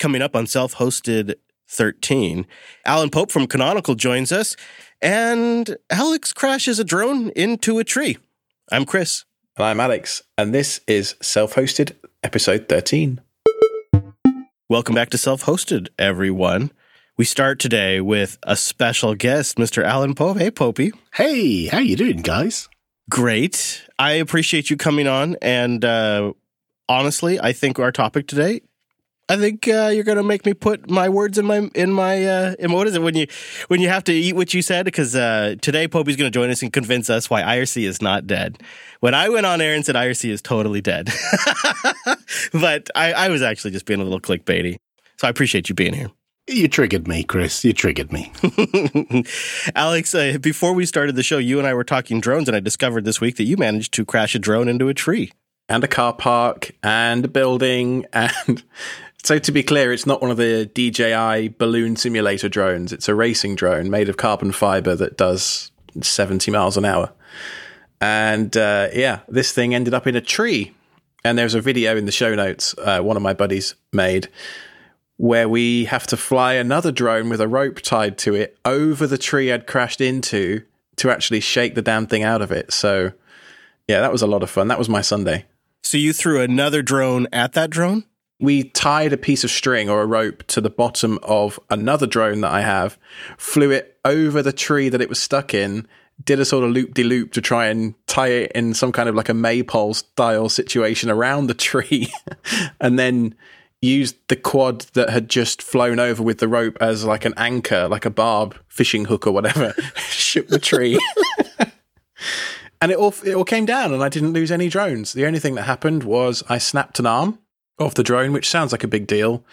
coming up on self hosted 13. Alan Pope from Canonical joins us, and Alex crashes a drone into a tree. I'm Chris. And I'm Alex, and this is self hosted episode 13. Welcome back to Self Hosted, everyone. We start today with a special guest, Mr. Alan Pope. Hey, Popey. Hey, how you doing, guys? Great. I appreciate you coming on, and uh, honestly, I think our topic today I think uh, you're going to make me put my words in my in my uh, in what is it when you when you have to eat what you said because uh, today Popey's going to join us and convince us why IRC is not dead. When I went on air and said IRC is totally dead, but I, I was actually just being a little clickbaity. So I appreciate you being here. You triggered me, Chris. You triggered me. Alex, uh, before we started the show, you and I were talking drones, and I discovered this week that you managed to crash a drone into a tree. And a car park and a building and so to be clear, it's not one of the DJI balloon simulator drones. It's a racing drone made of carbon fiber that does 70 miles an hour. And uh, yeah, this thing ended up in a tree. And there's a video in the show notes uh, one of my buddies made where we have to fly another drone with a rope tied to it over the tree I'd crashed into to actually shake the damn thing out of it. So yeah, that was a lot of fun. That was my Sunday. So you threw another drone at that drone? We tied a piece of string or a rope to the bottom of another drone that I have, flew it over the tree that it was stuck in, did a sort of loop de loop to try and tie it in some kind of like a maypole style situation around the tree, and then used the quad that had just flown over with the rope as like an anchor, like a barb fishing hook or whatever, shook the tree. and it all it all came down and I didn't lose any drones. The only thing that happened was I snapped an arm of the drone, which sounds like a big deal,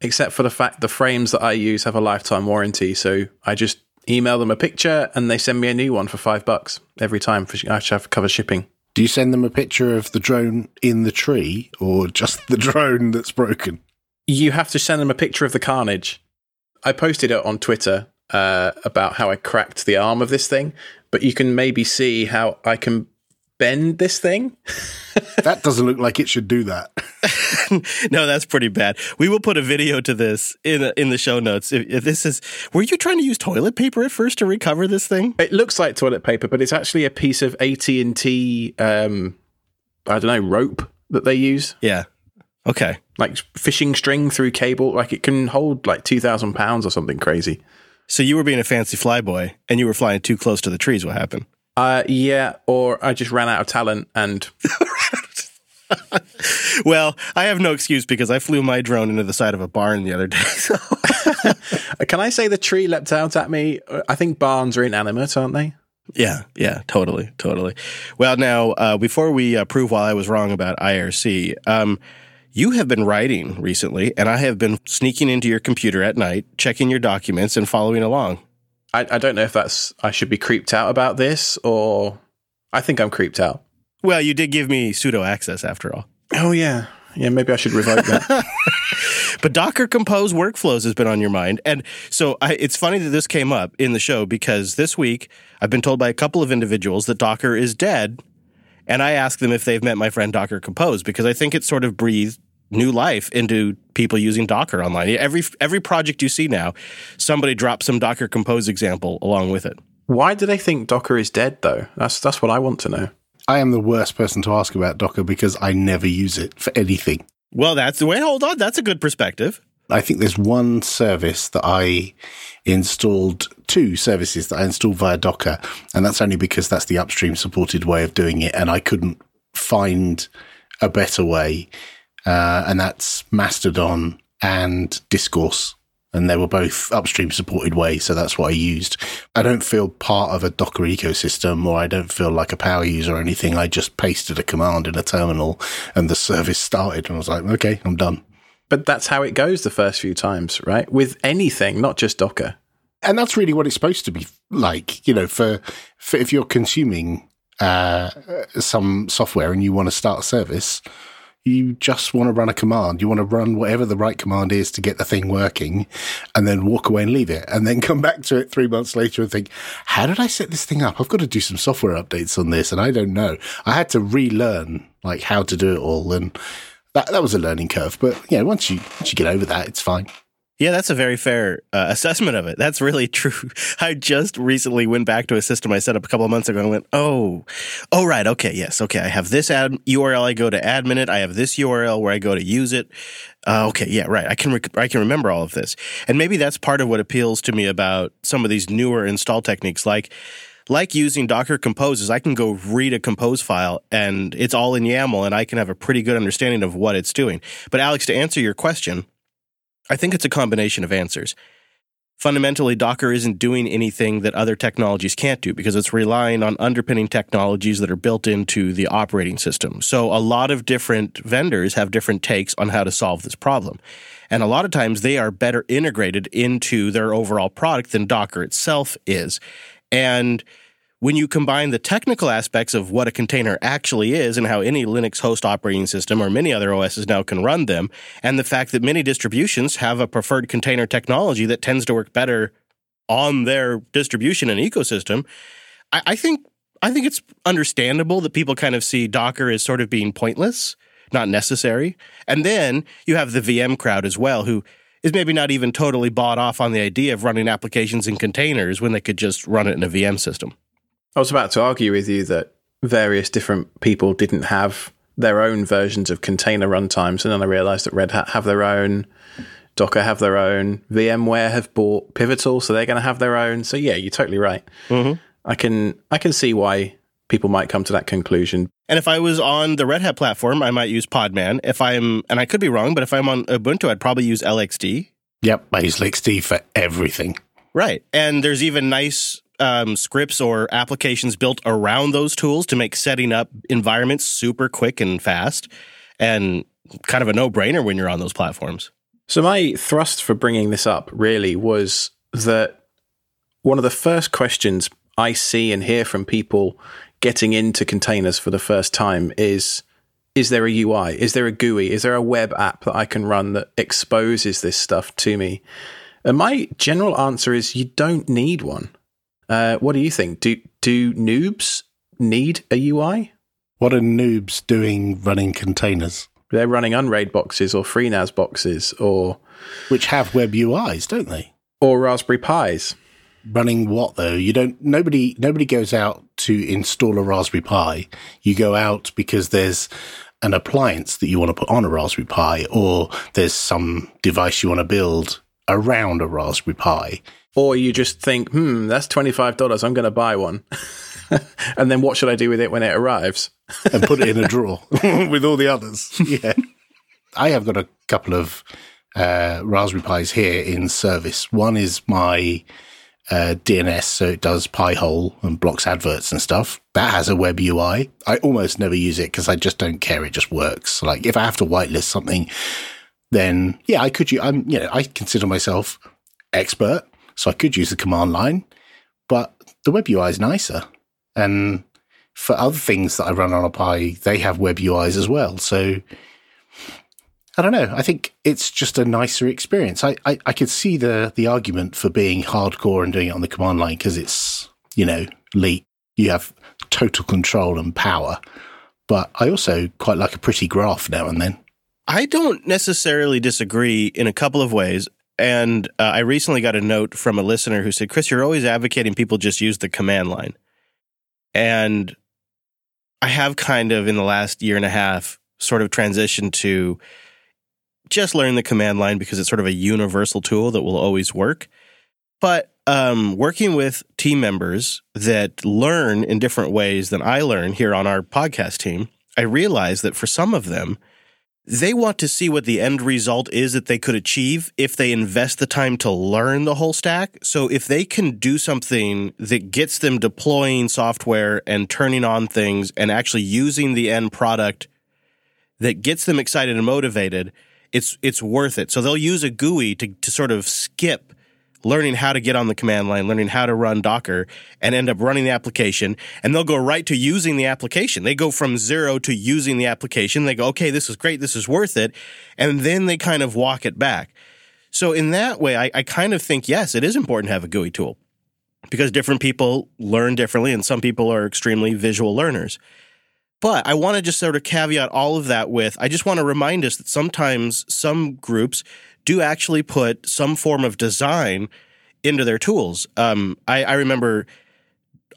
except for the fact the frames that I use have a lifetime warranty. So I just email them a picture and they send me a new one for five bucks every time. For, I have to cover shipping. Do you send them a picture of the drone in the tree or just the drone that's broken? You have to send them a picture of the carnage. I posted it on Twitter uh, about how I cracked the arm of this thing, but you can maybe see how I can bend this thing. that doesn't look like it should do that. no, that's pretty bad. We will put a video to this in in the show notes. If, if, this is, were you trying to use toilet paper at first to recover this thing? It looks like toilet paper, but it's actually a piece of AT and T. Um, I don't know rope that they use. Yeah. Okay. Like fishing string through cable. Like it can hold like two thousand pounds or something crazy. So you were being a fancy flyboy and you were flying too close to the trees. What happened? Uh, yeah, or I just ran out of talent and. well, I have no excuse because I flew my drone into the side of a barn the other day. So. Can I say the tree leapt out at me? I think barns are inanimate, aren't they? Yeah, yeah, totally, totally. Well, now, uh, before we uh, prove why I was wrong about IRC, um, you have been writing recently, and I have been sneaking into your computer at night, checking your documents, and following along. I, I don't know if that's I should be creeped out about this or I think I'm creeped out. Well, you did give me sudo access after all. Oh yeah. Yeah, maybe I should revoke that. but Docker Compose workflows has been on your mind. And so I, it's funny that this came up in the show because this week I've been told by a couple of individuals that Docker is dead. And I asked them if they've met my friend Docker Compose because I think it sort of breathed new life into people using Docker online. Every every project you see now, somebody drops some Docker Compose example along with it. Why do they think Docker is dead though? That's that's what I want to know. I am the worst person to ask about Docker because I never use it for anything. Well, that's the way. Hold on, that's a good perspective. I think there's one service that I installed, two services that I installed via Docker, and that's only because that's the upstream supported way of doing it, and I couldn't find a better way uh, and that's Mastodon and Discourse. And they were both upstream supported ways, so that's what I used. I don't feel part of a Docker ecosystem or I don't feel like a power user or anything. I just pasted a command in a terminal and the service started and I was like, okay, I'm done. But that's how it goes the first few times, right? With anything, not just Docker. And that's really what it's supposed to be like, you know, for, for if you're consuming uh, some software and you want to start a service, you just want to run a command. You want to run whatever the right command is to get the thing working and then walk away and leave it and then come back to it three months later and think, how did I set this thing up? I've got to do some software updates on this and I don't know. I had to relearn like how to do it all. And that that was a learning curve. But yeah, once you once you get over that, it's fine. Yeah, that's a very fair uh, assessment of it. That's really true. I just recently went back to a system I set up a couple of months ago and went, oh, oh, right. Okay. Yes. Okay. I have this ad URL I go to admin it. I have this URL where I go to use it. Uh, okay. Yeah. Right. I can, I can remember all of this. And maybe that's part of what appeals to me about some of these newer install techniques like, like using Docker Compose I can go read a compose file and it's all in YAML and I can have a pretty good understanding of what it's doing. But Alex, to answer your question, I think it's a combination of answers. Fundamentally, Docker isn't doing anything that other technologies can't do because it's relying on underpinning technologies that are built into the operating system. So a lot of different vendors have different takes on how to solve this problem. And a lot of times they are better integrated into their overall product than Docker itself is. And when you combine the technical aspects of what a container actually is and how any Linux host operating system or many other OSs now can run them, and the fact that many distributions have a preferred container technology that tends to work better on their distribution and ecosystem, I, I think I think it's understandable that people kind of see Docker as sort of being pointless, not necessary. And then you have the VM crowd as well, who is maybe not even totally bought off on the idea of running applications in containers when they could just run it in a VM system. I was about to argue with you that various different people didn't have their own versions of container runtimes, and then I realized that Red Hat have their own, Docker have their own, VMware have bought Pivotal, so they're going to have their own. So yeah, you're totally right. Mm-hmm. I can I can see why people might come to that conclusion. And if I was on the Red Hat platform, I might use Podman. If I'm, and I could be wrong, but if I'm on Ubuntu, I'd probably use LXD. Yep, I use LXD for everything. Right, and there's even nice um, scripts or applications built around those tools to make setting up environments super quick and fast and kind of a no brainer when you're on those platforms. So, my thrust for bringing this up really was that one of the first questions I see and hear from people getting into containers for the first time is Is there a UI? Is there a GUI? Is there a web app that I can run that exposes this stuff to me? And my general answer is you don't need one. Uh, what do you think? Do do noobs need a UI? What are noobs doing running containers? They're running Unraid boxes or FreeNAS boxes or which have web UIs, don't they? Or Raspberry Pis. Running what though? You don't. Nobody. Nobody goes out to install a Raspberry Pi. You go out because there's an appliance that you want to put on a Raspberry Pi, or there's some device you want to build around a Raspberry Pi or you just think, hmm, that's $25. I'm going to buy one. and then what should I do with it when it arrives? and put it in a drawer with all the others. Yeah. I have got a couple of uh, Raspberry Pis here in service. One is my uh, DNS, so it does Pi-hole and blocks adverts and stuff. That has a web UI. I almost never use it because I just don't care. It just works. Like if I have to whitelist something, then yeah, I could. I'm you know I consider myself expert so I could use the command line, but the web UI is nicer. And for other things that I run on a Pi, they have web UIs as well. So I don't know. I think it's just a nicer experience. I, I, I could see the, the argument for being hardcore and doing it on the command line because it's, you know, leak. You have total control and power. But I also quite like a pretty graph now and then. I don't necessarily disagree in a couple of ways. And uh, I recently got a note from a listener who said, Chris, you're always advocating people just use the command line. And I have kind of in the last year and a half sort of transitioned to just learn the command line because it's sort of a universal tool that will always work. But um, working with team members that learn in different ways than I learn here on our podcast team, I realized that for some of them, they want to see what the end result is that they could achieve if they invest the time to learn the whole stack. So if they can do something that gets them deploying software and turning on things and actually using the end product that gets them excited and motivated, it's it's worth it. So they'll use a GUI to to sort of skip learning how to get on the command line, learning how to run Docker, and end up running the application. And they'll go right to using the application. They go from zero to using the application. They go, okay, this is great. This is worth it. And then they kind of walk it back. So in that way, I, I kind of think, yes, it is important to have a GUI tool because different people learn differently and some people are extremely visual learners. But I want to just sort of caveat all of that with I just want to remind us that sometimes some groups do actually put some form of design into their tools. Um, I, I remember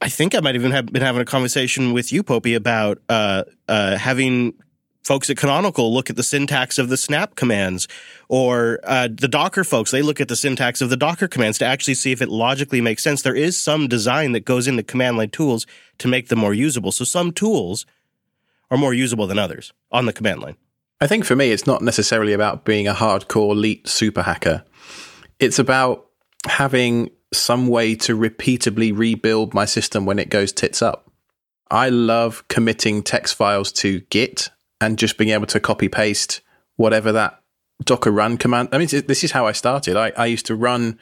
I think I might even have been having a conversation with you, Popey, about uh, uh, having folks at Canonical look at the syntax of the snap commands, or uh, the Docker folks they look at the syntax of the Docker commands to actually see if it logically makes sense. There is some design that goes into command line tools to make them more usable. So some tools are more usable than others on the command line. I think for me, it's not necessarily about being a hardcore elite super hacker. It's about having some way to repeatably rebuild my system when it goes tits up. I love committing text files to Git and just being able to copy paste whatever that Docker run command. I mean, this is how I started. I, I used to run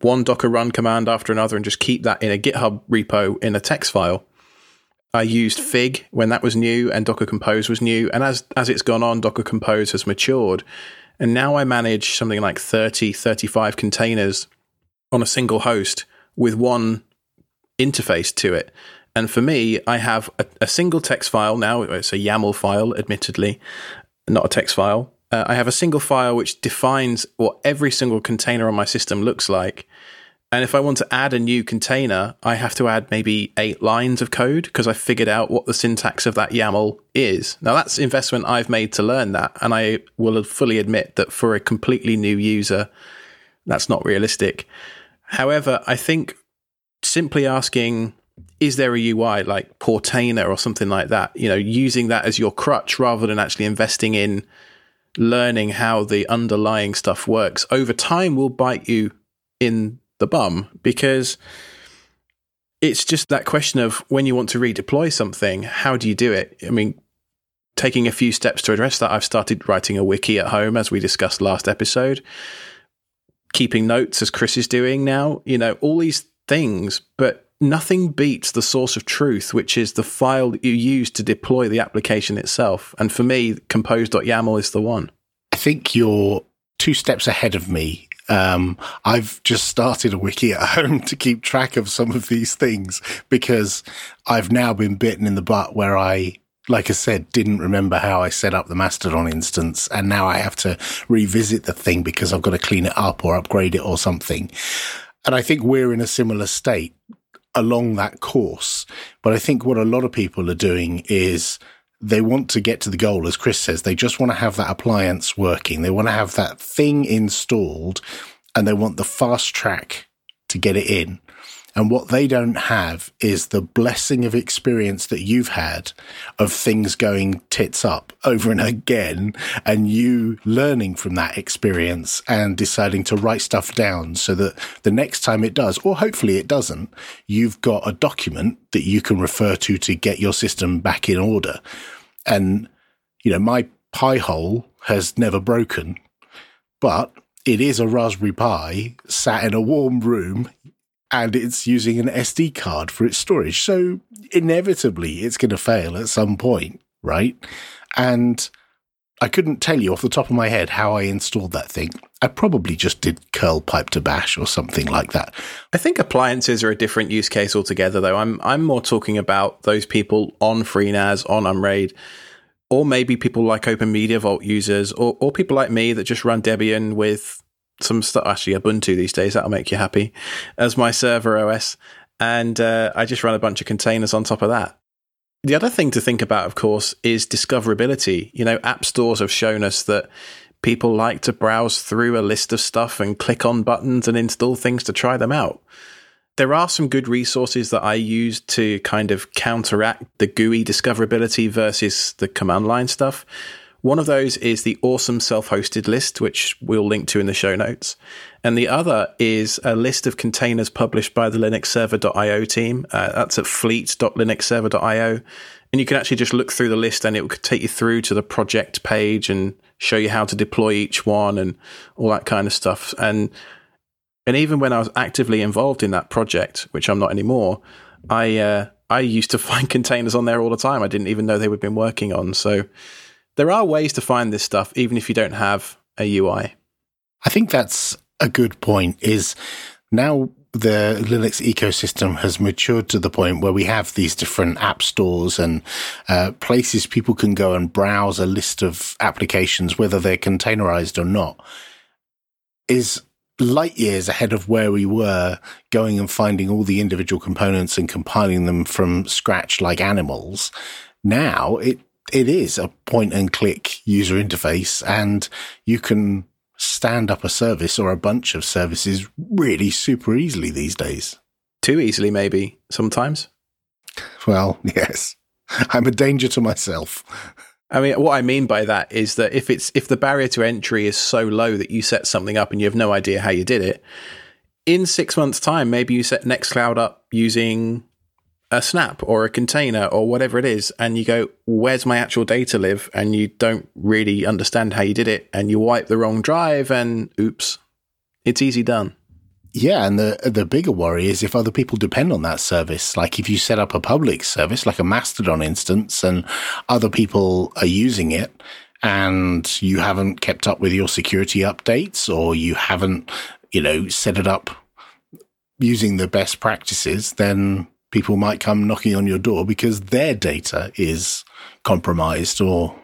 one Docker run command after another and just keep that in a GitHub repo in a text file. I used Fig when that was new and Docker Compose was new. And as, as it's gone on, Docker Compose has matured. And now I manage something like 30, 35 containers on a single host with one interface to it. And for me, I have a, a single text file now. It's a YAML file, admittedly, not a text file. Uh, I have a single file which defines what every single container on my system looks like. And if I want to add a new container, I have to add maybe eight lines of code because I figured out what the syntax of that YAML is. Now, that's investment I've made to learn that. And I will fully admit that for a completely new user, that's not realistic. However, I think simply asking, is there a UI like Portainer or something like that? You know, using that as your crutch rather than actually investing in learning how the underlying stuff works over time will bite you in the bum because it's just that question of when you want to redeploy something, how do you do it? I mean, taking a few steps to address that, I've started writing a wiki at home, as we discussed last episode, keeping notes as Chris is doing now, you know, all these things, but nothing beats the source of truth, which is the file that you use to deploy the application itself. And for me, compose.yaml is the one. I think you're two steps ahead of me. Um, I've just started a wiki at home to keep track of some of these things because I've now been bitten in the butt where I like I said, didn't remember how I set up the Mastodon instance. And now I have to revisit the thing because I've got to clean it up or upgrade it or something. And I think we're in a similar state along that course. But I think what a lot of people are doing is they want to get to the goal, as Chris says, they just want to have that appliance working. They want to have that thing installed and they want the fast track to get it in. And what they don't have is the blessing of experience that you've had of things going tits up over and again and you learning from that experience and deciding to write stuff down so that the next time it does, or hopefully it doesn't, you've got a document that you can refer to to get your system back in order. And, you know, my Pi-hole has never broken, but it is a Raspberry Pi sat in a warm room and it's using an SD card for its storage. So inevitably it's going to fail at some point, right? And I couldn't tell you off the top of my head how I installed that thing. I probably just did curl pipe to bash or something like that. I think appliances are a different use case altogether though. I'm I'm more talking about those people on FreeNAS, on Unraid, or maybe people like Open Media Vault users, or, or people like me that just run Debian with some stuff. Actually, Ubuntu these days that'll make you happy as my server OS, and uh, I just run a bunch of containers on top of that. The other thing to think about, of course, is discoverability. You know, app stores have shown us that people like to browse through a list of stuff and click on buttons and install things to try them out. There are some good resources that I use to kind of counteract the GUI discoverability versus the command line stuff. One of those is the awesome self hosted list, which we'll link to in the show notes. And the other is a list of containers published by the linuxserver.io team. Uh, that's at fleet.linuxserver.io. And you can actually just look through the list and it will take you through to the project page and show you how to deploy each one and all that kind of stuff. And and even when I was actively involved in that project, which I'm not anymore, I uh, I used to find containers on there all the time. I didn't even know they were been working on. So there are ways to find this stuff, even if you don't have a UI. I think that's a good point. Is now the Linux ecosystem has matured to the point where we have these different app stores and uh, places people can go and browse a list of applications, whether they're containerized or not, is light years ahead of where we were going and finding all the individual components and compiling them from scratch like animals. Now it it is a point and click user interface and you can stand up a service or a bunch of services really super easily these days. Too easily, maybe, sometimes. Well, yes. I'm a danger to myself. I mean, what I mean by that is that if it's if the barrier to entry is so low that you set something up and you have no idea how you did it, in six months' time, maybe you set Nextcloud up using a snap or a container or whatever it is, and you go, "Where's my actual data live?" and you don't really understand how you did it, and you wipe the wrong drive, and oops, it's easy done. Yeah, and the the bigger worry is if other people depend on that service. Like if you set up a public service, like a Mastodon instance, and other people are using it, and you haven't kept up with your security updates, or you haven't, you know, set it up using the best practices, then people might come knocking on your door because their data is compromised, or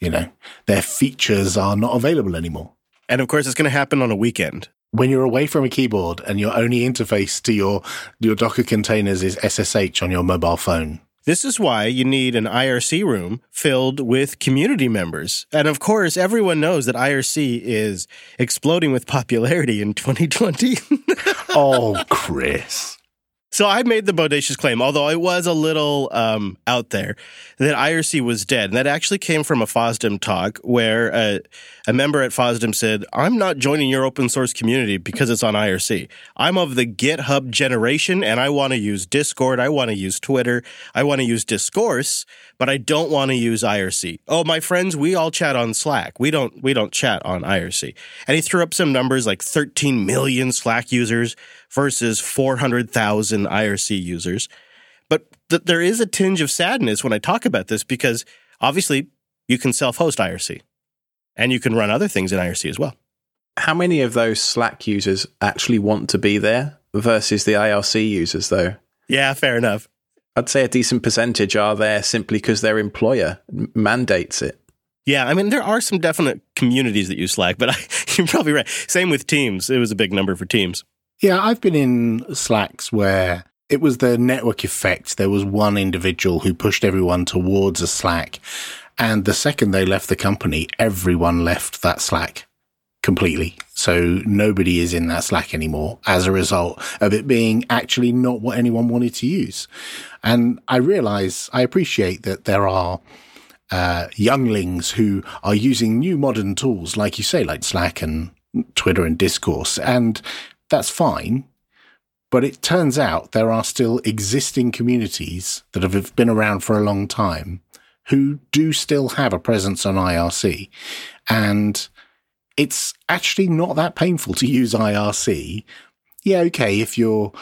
you know, their features are not available anymore. And of course, it's going to happen on a weekend when you're away from a keyboard and your only interface to your your Docker containers is SSH on your mobile phone. This is why you need an IRC room filled with community members. And of course, everyone knows that IRC is exploding with popularity in 2020. oh, Chris. So I made the bodacious claim, although it was a little um, out there, that IRC was dead. And that actually came from a FOSDEM talk where a, a, member at FOSDEM said, I'm not joining your open source community because it's on IRC. I'm of the GitHub generation and I want to use Discord. I want to use Twitter. I want to use Discourse, but I don't want to use IRC. Oh, my friends, we all chat on Slack. We don't, we don't chat on IRC. And he threw up some numbers like 13 million Slack users versus 400,000 IRC users. But th- there is a tinge of sadness when I talk about this because obviously you can self host IRC and you can run other things in IRC as well. How many of those Slack users actually want to be there versus the IRC users, though? Yeah, fair enough. I'd say a decent percentage are there simply because their employer mandates it. Yeah, I mean there are some definite communities that use Slack, but I, you're probably right. Same with Teams; it was a big number for Teams. Yeah, I've been in Slacks where it was the network effect. There was one individual who pushed everyone towards a Slack. And the second they left the company, everyone left that Slack completely. So nobody is in that Slack anymore as a result of it being actually not what anyone wanted to use. And I realize, I appreciate that there are uh, younglings who are using new modern tools, like you say, like Slack and Twitter and Discourse. And that's fine. But it turns out there are still existing communities that have been around for a long time who do still have a presence on IRC. And it's actually not that painful to use IRC. Yeah, okay, if you're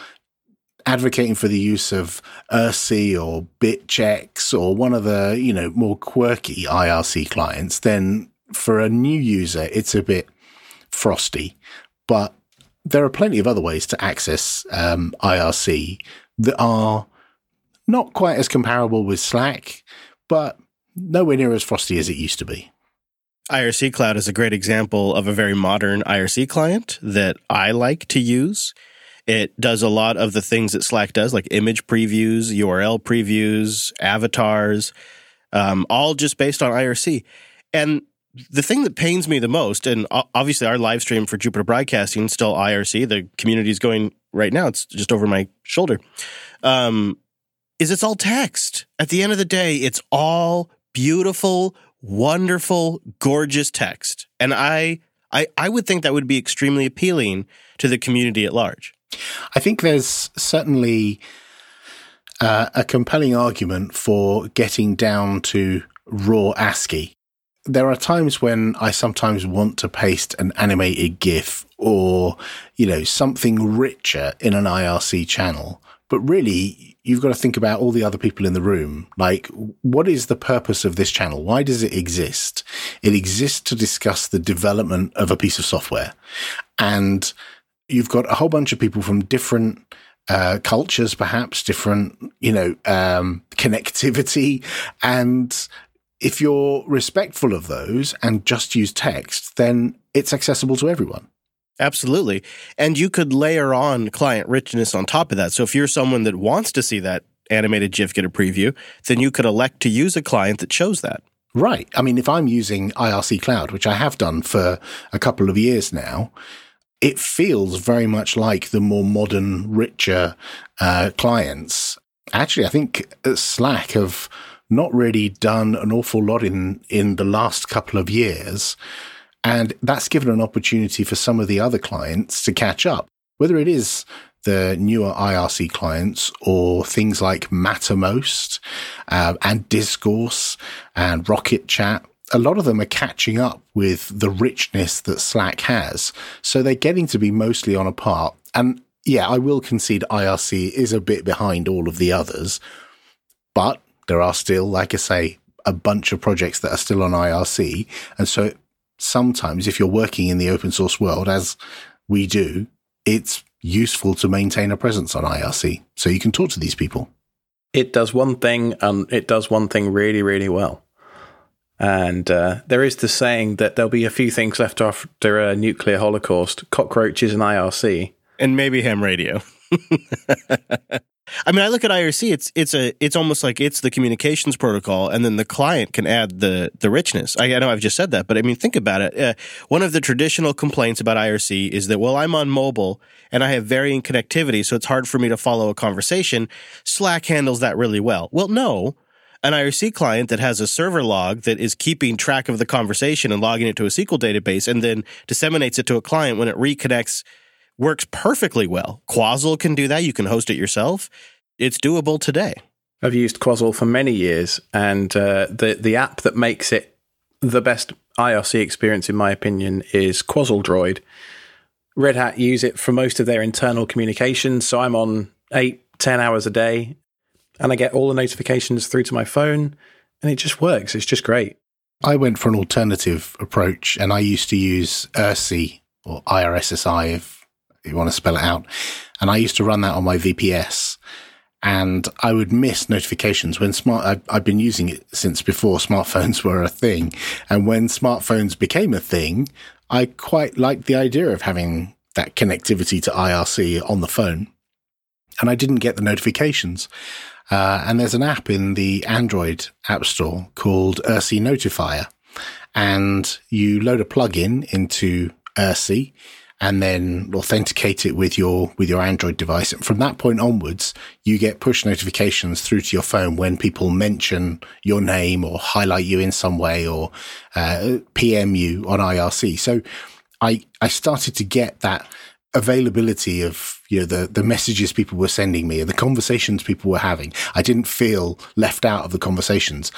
advocating for the use of IRC or BitchX or one of the, you know, more quirky IRC clients, then for a new user, it's a bit frosty. But there are plenty of other ways to access um, IRC that are not quite as comparable with Slack, but nowhere near as frosty as it used to be. IRC Cloud is a great example of a very modern IRC client that I like to use. It does a lot of the things that Slack does, like image previews, URL previews, avatars, um, all just based on IRC. And the thing that pains me the most, and obviously our live stream for Jupiter Broadcasting still IRC. The community is going right now. It's just over my shoulder. Um, is it's all text. At the end of the day, it's all beautiful, wonderful, gorgeous text, and I, I, I would think that would be extremely appealing to the community at large. I think there's certainly uh, a compelling argument for getting down to raw ASCII there are times when I sometimes want to paste an animated GIF or, you know, something richer in an IRC channel. But really, you've got to think about all the other people in the room. Like, what is the purpose of this channel? Why does it exist? It exists to discuss the development of a piece of software. And you've got a whole bunch of people from different uh, cultures, perhaps different, you know, um, connectivity. And if you're respectful of those and just use text, then it's accessible to everyone. Absolutely. And you could layer on client richness on top of that. So if you're someone that wants to see that animated GIF get a preview, then you could elect to use a client that shows that. Right. I mean, if I'm using IRC Cloud, which I have done for a couple of years now, it feels very much like the more modern, richer uh, clients. Actually, I think Slack have not really done an awful lot in in the last couple of years, and that's given an opportunity for some of the other clients to catch up. Whether it is the newer IRC clients or things like Mattermost uh, and Discourse and Rocket Chat a lot of them are catching up with the richness that Slack has. So they're getting to be mostly on a par. And yeah, I will concede IRC is a bit behind all of the others, but there are still, like I say, a bunch of projects that are still on IRC. And so sometimes if you're working in the open source world, as we do, it's useful to maintain a presence on IRC so you can talk to these people. It does one thing and it does one thing really, really well. And uh, there is the saying that there'll be a few things left after a nuclear holocaust cockroaches and IRC. And maybe ham radio. I mean, I look at IRC. It's it's a it's almost like it's the communications protocol, and then the client can add the the richness. I, I know I've just said that, but I mean, think about it. Uh, one of the traditional complaints about IRC is that well, I'm on mobile and I have varying connectivity, so it's hard for me to follow a conversation. Slack handles that really well. Well, no, an IRC client that has a server log that is keeping track of the conversation and logging it to a SQL database and then disseminates it to a client when it reconnects works perfectly well. Quassel can do that. You can host it yourself. It's doable today. I've used Quassel for many years, and uh, the the app that makes it the best IRC experience, in my opinion, is Quassel Droid. Red Hat use it for most of their internal communications, so I'm on eight, ten hours a day and I get all the notifications through to my phone and it just works. It's just great. I went for an alternative approach and I used to use IRSI or IRSSI if you want to spell it out. And I used to run that on my VPS and I would miss notifications when smart, I've been using it since before smartphones were a thing. And when smartphones became a thing, I quite liked the idea of having that connectivity to IRC on the phone. And I didn't get the notifications. Uh, and there's an app in the Android App Store called IRC Notifier. And you load a plugin into IRC and then authenticate it with your with your Android device. And from that point onwards, you get push notifications through to your phone when people mention your name or highlight you in some way or uh, PM you on IRC. So I I started to get that availability of you know the the messages people were sending me and the conversations people were having i didn't feel left out of the conversations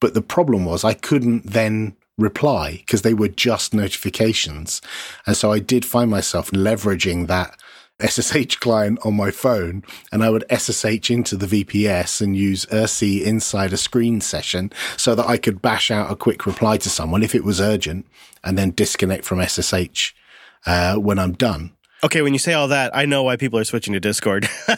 but the problem was i couldn't then reply because they were just notifications and so i did find myself leveraging that SSH client on my phone and I would SSH into the VPS and use IRC inside a screen session so that I could bash out a quick reply to someone if it was urgent and then disconnect from SSH uh, when I'm done. Okay, when you say all that, I know why people are switching to Discord.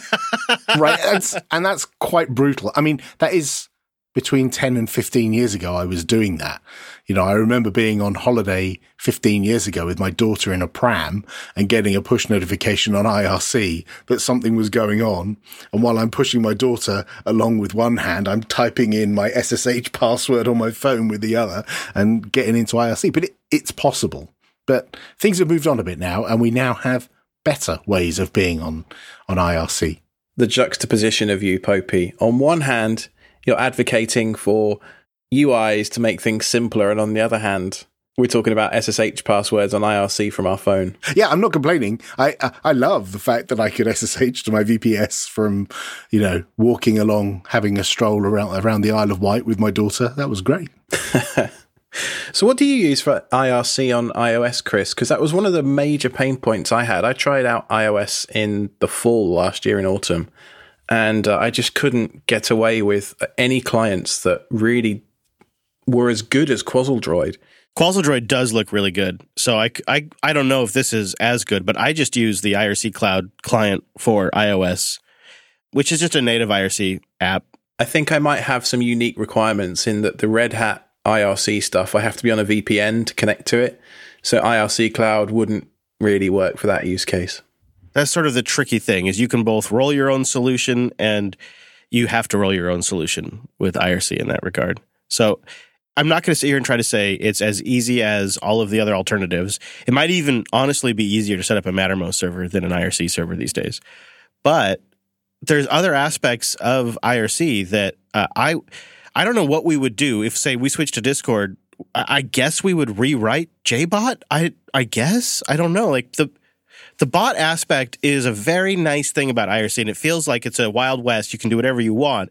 right. That's, and that's quite brutal. I mean, that is between 10 and 15 years ago, I was doing that. You know, I remember being on holiday 15 years ago with my daughter in a pram and getting a push notification on IRC that something was going on. And while I'm pushing my daughter along with one hand, I'm typing in my SSH password on my phone with the other and getting into IRC. But it, it's possible. But things have moved on a bit now, and we now have better ways of being on, on IRC. The juxtaposition of you, Popey. On one hand, you're advocating for UIs to make things simpler, and on the other hand, we're talking about SSH passwords on IRC from our phone. Yeah, I'm not complaining. I, I, I love the fact that I could SSH to my VPS from, you know, walking along, having a stroll around around the Isle of Wight with my daughter. That was great. So, what do you use for IRC on iOS, Chris? Because that was one of the major pain points I had. I tried out iOS in the fall last year in autumn, and uh, I just couldn't get away with any clients that really were as good as Quassel Droid. Quassel Droid does look really good. So I, I, I don't know if this is as good, but I just use the IRC Cloud client for iOS, which is just a native IRC app. I think I might have some unique requirements in that the Red Hat IRC stuff, I have to be on a VPN to connect to it. So IRC Cloud wouldn't really work for that use case. That's sort of the tricky thing is you can both roll your own solution and you have to roll your own solution with IRC in that regard. So I'm not going to sit here and try to say it's as easy as all of the other alternatives. It might even honestly be easier to set up a Mattermost server than an IRC server these days. But there's other aspects of IRC that uh, I I don't know what we would do if say we switched to Discord. I guess we would rewrite JBot. I I guess I don't know. Like the the bot aspect is a very nice thing about IRC, and it feels like it's a wild west. You can do whatever you want.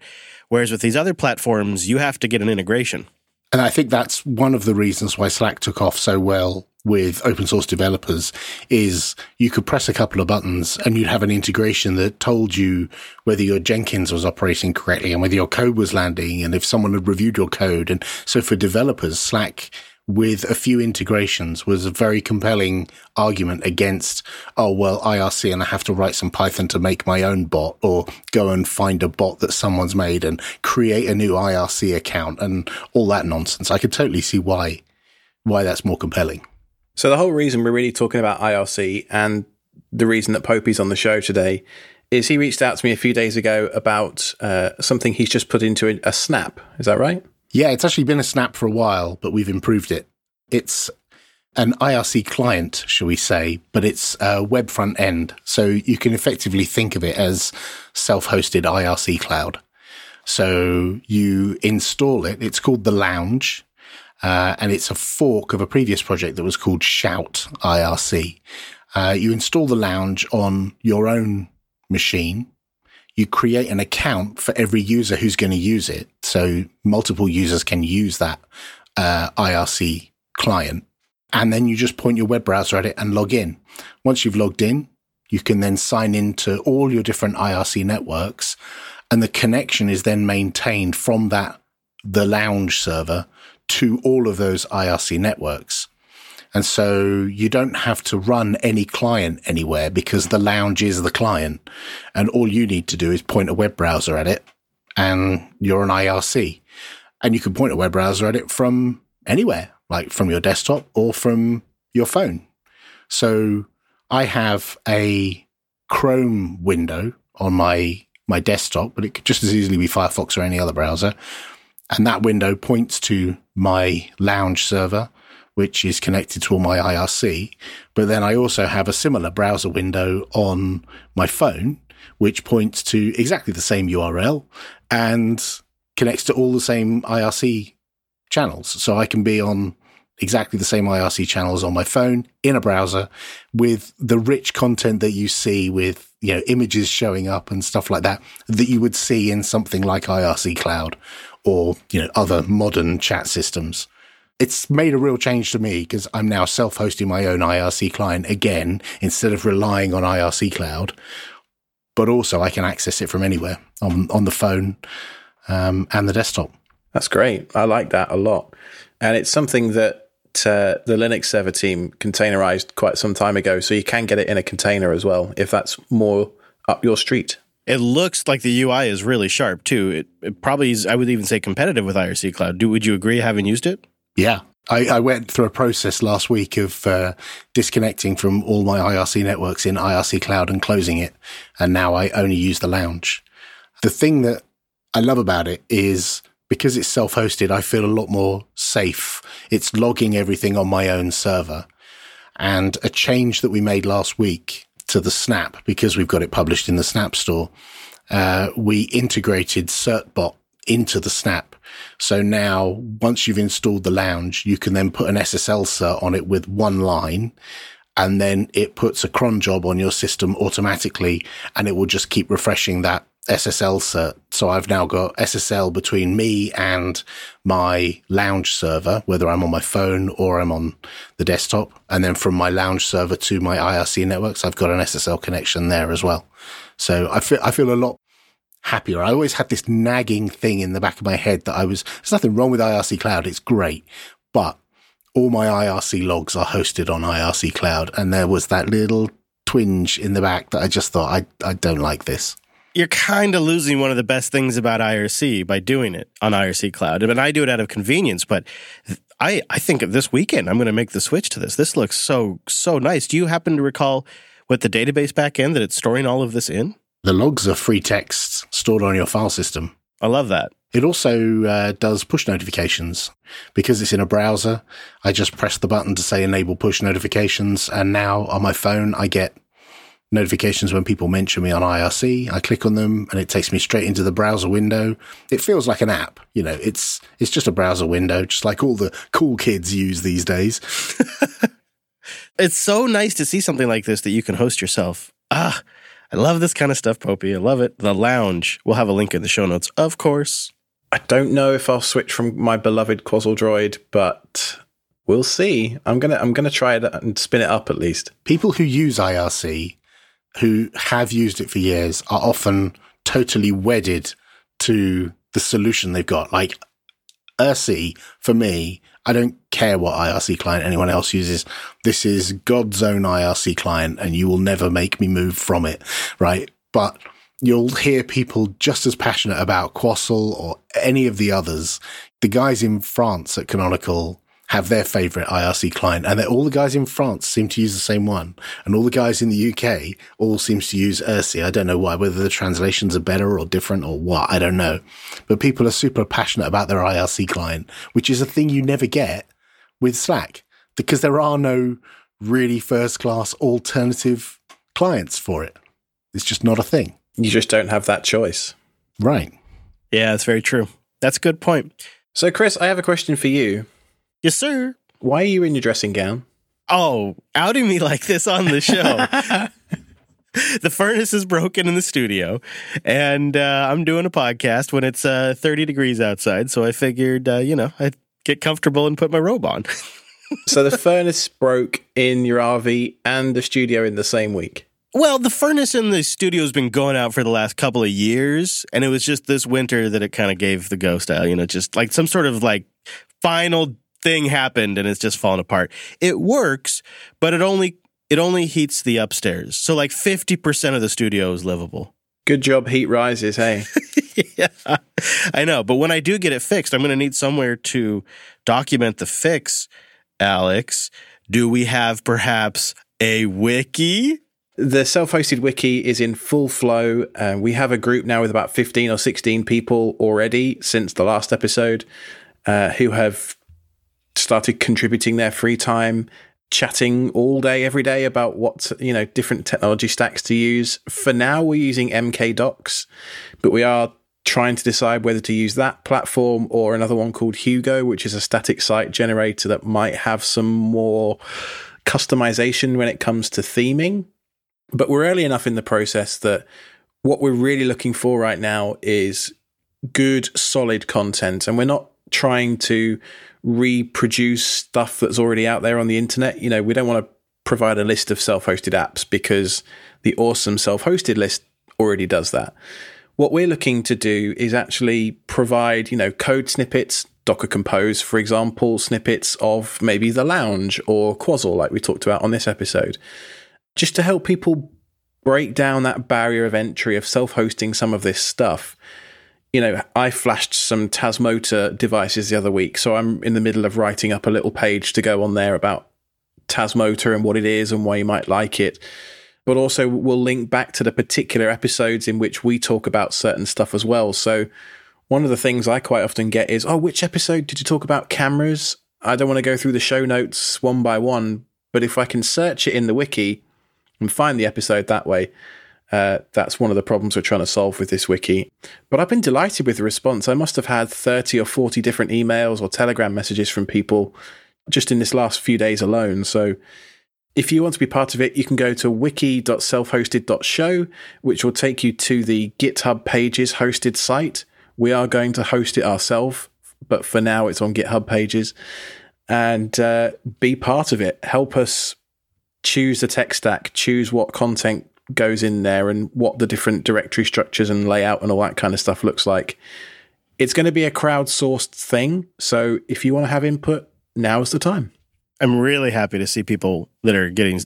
Whereas with these other platforms, you have to get an integration. And I think that's one of the reasons why Slack took off so well with open source developers is you could press a couple of buttons and you'd have an integration that told you whether your Jenkins was operating correctly and whether your code was landing and if someone had reviewed your code. And so for developers, Slack with a few integrations was a very compelling argument against, oh, well, IRC and I have to write some Python to make my own bot or go and find a bot that someone's made and create a new IRC account and all that nonsense. I could totally see why, why that's more compelling. So the whole reason we're really talking about IRC and the reason that Popey's on the show today is he reached out to me a few days ago about uh, something he's just put into a, a snap. Is that right? Yeah, it's actually been a snap for a while, but we've improved it. It's an IRC client, shall we say, but it's a web front end. So you can effectively think of it as self hosted IRC cloud. So you install it. It's called the Lounge. Uh, and it's a fork of a previous project that was called Shout IRC. Uh, you install the Lounge on your own machine you create an account for every user who's going to use it. So multiple users can use that uh, IRC client. And then you just point your web browser at it and log in. Once you've logged in, you can then sign into all your different IRC networks. And the connection is then maintained from that, the lounge server to all of those IRC networks. And so you don't have to run any client anywhere because the lounge is the client. And all you need to do is point a web browser at it and you're an IRC. And you can point a web browser at it from anywhere, like from your desktop or from your phone. So I have a Chrome window on my my desktop, but it could just as easily be Firefox or any other browser. And that window points to my lounge server which is connected to all my IRC. But then I also have a similar browser window on my phone, which points to exactly the same URL and connects to all the same IRC channels. So I can be on exactly the same IRC channels on my phone in a browser with the rich content that you see with, you know, images showing up and stuff like that, that you would see in something like IRC Cloud or, you know, other modern chat systems it's made a real change to me because I'm now self hosting my own IRC client again instead of relying on IRC Cloud. But also, I can access it from anywhere on, on the phone um, and the desktop. That's great. I like that a lot. And it's something that uh, the Linux server team containerized quite some time ago. So you can get it in a container as well if that's more up your street. It looks like the UI is really sharp too. It, it probably is, I would even say, competitive with IRC Cloud. Do, would you agree having used it? Yeah, I, I, went through a process last week of uh, disconnecting from all my IRC networks in IRC Cloud and closing it, and now I only use the lounge. The thing that I love about it is because it's self-hosted, I feel a lot more safe. It's logging everything on my own server, and a change that we made last week to the Snap because we've got it published in the Snap store. Uh, we integrated CertBot into the Snap so now once you've installed the lounge, you can then put an SSL cert on it with one line and then it puts a cron job on your system automatically and it will just keep refreshing that SSL cert. So I've now got SSL between me and my lounge server, whether I'm on my phone or I'm on the desktop. And then from my lounge server to my IRC networks, I've got an SSL connection there as well. So I feel, I feel a lot happier. I always had this nagging thing in the back of my head that I was, there's nothing wrong with IRC Cloud. It's great. But all my IRC logs are hosted on IRC Cloud, and there was that little twinge in the back that I just thought I I don't like this. You're kind of losing one of the best things about IRC by doing it on IRC Cloud. I mean, I do it out of convenience, but I I think of this weekend I'm going to make the switch to this. This looks so so nice. Do you happen to recall what the database backend that it's storing all of this in? The logs are free texts stored on your file system. I love that. It also uh, does push notifications because it's in a browser. I just press the button to say enable push notifications, and now on my phone I get notifications when people mention me on IRC. I click on them, and it takes me straight into the browser window. It feels like an app. You know, it's it's just a browser window, just like all the cool kids use these days. it's so nice to see something like this that you can host yourself. Ah. I love this kind of stuff, Popey. I love it. The lounge. We'll have a link in the show notes, of course. I don't know if I'll switch from my beloved Quassel Droid, but we'll see. I'm gonna I'm gonna try it and spin it up at least. People who use IRC, who have used it for years, are often totally wedded to the solution they've got. Like IRC, for me, I don't care what IRC client anyone else uses. This is God's own IRC client, and you will never make me move from it, right? But you'll hear people just as passionate about Quassel or any of the others. The guys in France at Canonical have their favorite IRC client and all the guys in France seem to use the same one. And all the guys in the UK all seems to use irssi. I don't know why, whether the translations are better or different or what. I don't know. But people are super passionate about their IRC client, which is a thing you never get with Slack because there are no really first class alternative clients for it. It's just not a thing. You just don't have that choice. Right. Yeah, that's very true. That's a good point. So, Chris, I have a question for you. Yes, sir. Why are you in your dressing gown? Oh, outing me like this on the show. the furnace is broken in the studio, and uh, I'm doing a podcast when it's uh, 30 degrees outside. So I figured, uh, you know, I'd get comfortable and put my robe on. so the furnace broke in your RV and the studio in the same week. Well, the furnace in the studio has been going out for the last couple of years, and it was just this winter that it kind of gave the ghost out. You know, just like some sort of like final thing happened, and it's just fallen apart. It works, but it only it only heats the upstairs, so like fifty percent of the studio is livable. Good job, heat rises. Hey, yeah, I know. But when I do get it fixed, I'm going to need somewhere to document the fix. Alex, do we have perhaps a wiki? The self hosted wiki is in full flow. Uh, we have a group now with about 15 or 16 people already since the last episode uh, who have started contributing their free time, chatting all day, every day about what, you know, different technology stacks to use. For now, we're using MkDocs, but we are trying to decide whether to use that platform or another one called Hugo, which is a static site generator that might have some more customization when it comes to theming. But we're early enough in the process that what we're really looking for right now is good, solid content. And we're not trying to reproduce stuff that's already out there on the internet. You know, we don't want to provide a list of self hosted apps because the awesome self hosted list already does that. What we're looking to do is actually provide, you know, code snippets, Docker Compose, for example, snippets of maybe the lounge or Quassel, like we talked about on this episode just to help people break down that barrier of entry of self hosting some of this stuff. You know, I flashed some Tasmota devices the other week, so I'm in the middle of writing up a little page to go on there about Tasmota and what it is and why you might like it. But also, we'll link back to the particular episodes in which we talk about certain stuff as well. So, one of the things I quite often get is, oh, which episode did you talk about cameras? I don't want to go through the show notes one by one, but if I can search it in the wiki, and find the episode that way. Uh, that's one of the problems we're trying to solve with this wiki. But I've been delighted with the response. I must have had 30 or 40 different emails or Telegram messages from people just in this last few days alone. So if you want to be part of it, you can go to wiki.selfhosted.show, which will take you to the GitHub pages hosted site. We are going to host it ourselves, but for now it's on GitHub pages. And uh, be part of it. Help us choose the tech stack, choose what content goes in there and what the different directory structures and layout and all that kind of stuff looks like. It's going to be a crowdsourced thing. So if you want to have input, now is the time. I'm really happy to see people that are getting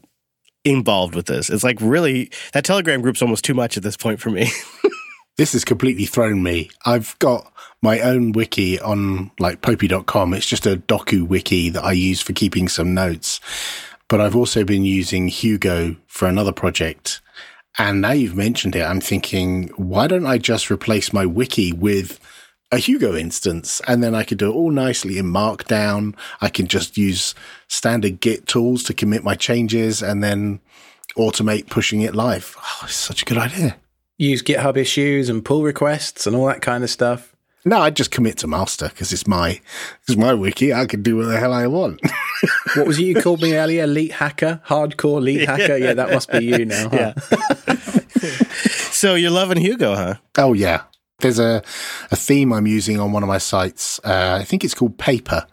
involved with this. It's like really that Telegram group's almost too much at this point for me. this has completely thrown me. I've got my own wiki on like popey.com. It's just a DokuWiki that I use for keeping some notes. But I've also been using Hugo for another project. And now you've mentioned it, I'm thinking, why don't I just replace my wiki with a Hugo instance and then I could do it all nicely in Markdown. I can just use standard Git tools to commit my changes and then automate pushing it live. Oh, it's such a good idea. Use GitHub issues and pull requests and all that kind of stuff. No, I just commit to master because it's my it's my wiki. I can do what the hell I want. what was it you called me earlier? Elite hacker, hardcore elite hacker. Yeah, that must be you now. Huh? Yeah. so you're loving Hugo, huh? Oh yeah. There's a a theme I'm using on one of my sites. Uh, I think it's called Paper,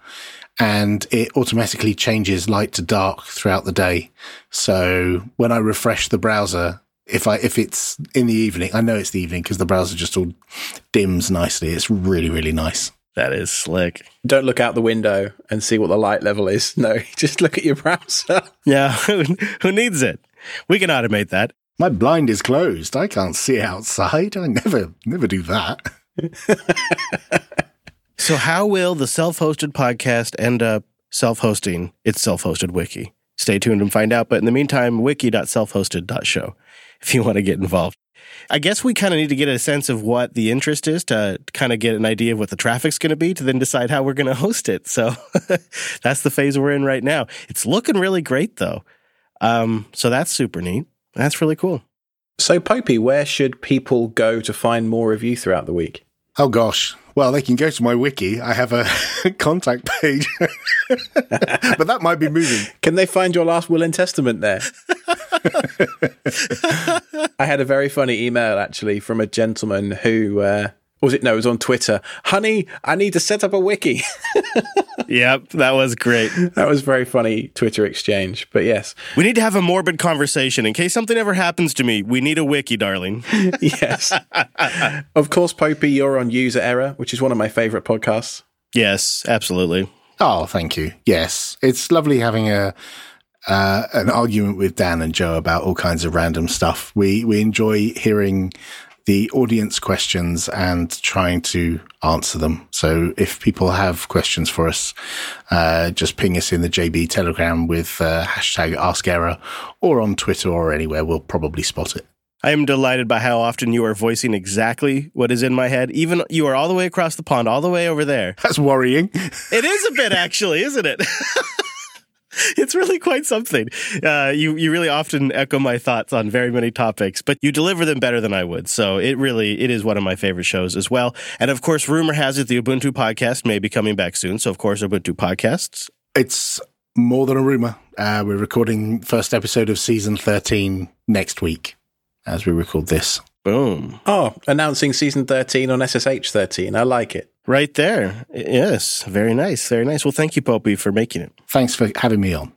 and it automatically changes light to dark throughout the day. So when I refresh the browser, if I if it's in the evening, I know it's the evening because the browser just all dims nicely. It's really really nice. That is slick. Don't look out the window and see what the light level is. No, just look at your browser. Yeah, who needs it? We can automate that. My blind is closed. I can't see outside. I never never do that. so how will the self-hosted podcast end up self-hosting its self-hosted wiki? Stay tuned and find out. But in the meantime, wiki.selfhosted.show if you want to get involved. I guess we kind of need to get a sense of what the interest is to kind of get an idea of what the traffic's going to be to then decide how we're going to host it. So that's the phase we're in right now. It's looking really great though. Um, so that's super neat. That's really cool. So, Popey, where should people go to find more of you throughout the week? Oh gosh. Well, they can go to my wiki. I have a contact page, but that might be moving. Can they find your last will and testament there? I had a very funny email actually from a gentleman who uh, was it? No, it was on Twitter. Honey, I need to set up a wiki. yep, that was great. That was very funny Twitter exchange. But yes, we need to have a morbid conversation in case something ever happens to me. We need a wiki, darling. yes, of course, Popey, you're on User Error, which is one of my favorite podcasts. Yes, absolutely. Oh, thank you. Yes, it's lovely having a. Uh, an argument with Dan and Joe about all kinds of random stuff. We we enjoy hearing the audience questions and trying to answer them. So if people have questions for us, uh, just ping us in the JB Telegram with uh, hashtag Ask Error or on Twitter or anywhere. We'll probably spot it. I am delighted by how often you are voicing exactly what is in my head. Even you are all the way across the pond, all the way over there. That's worrying. It is a bit, actually, isn't it? it's really quite something. Uh, you you really often echo my thoughts on very many topics, but you deliver them better than I would. So it really it is one of my favorite shows as well. And of course, rumor has it the Ubuntu podcast may be coming back soon. So of course, Ubuntu podcasts. It's more than a rumor. Uh, we're recording first episode of season thirteen next week as we record this. Boom. Oh, announcing season 13 on SSH 13. I like it. Right there. Yes. Very nice. Very nice. Well, thank you, Popey, for making it. Thanks for having me on.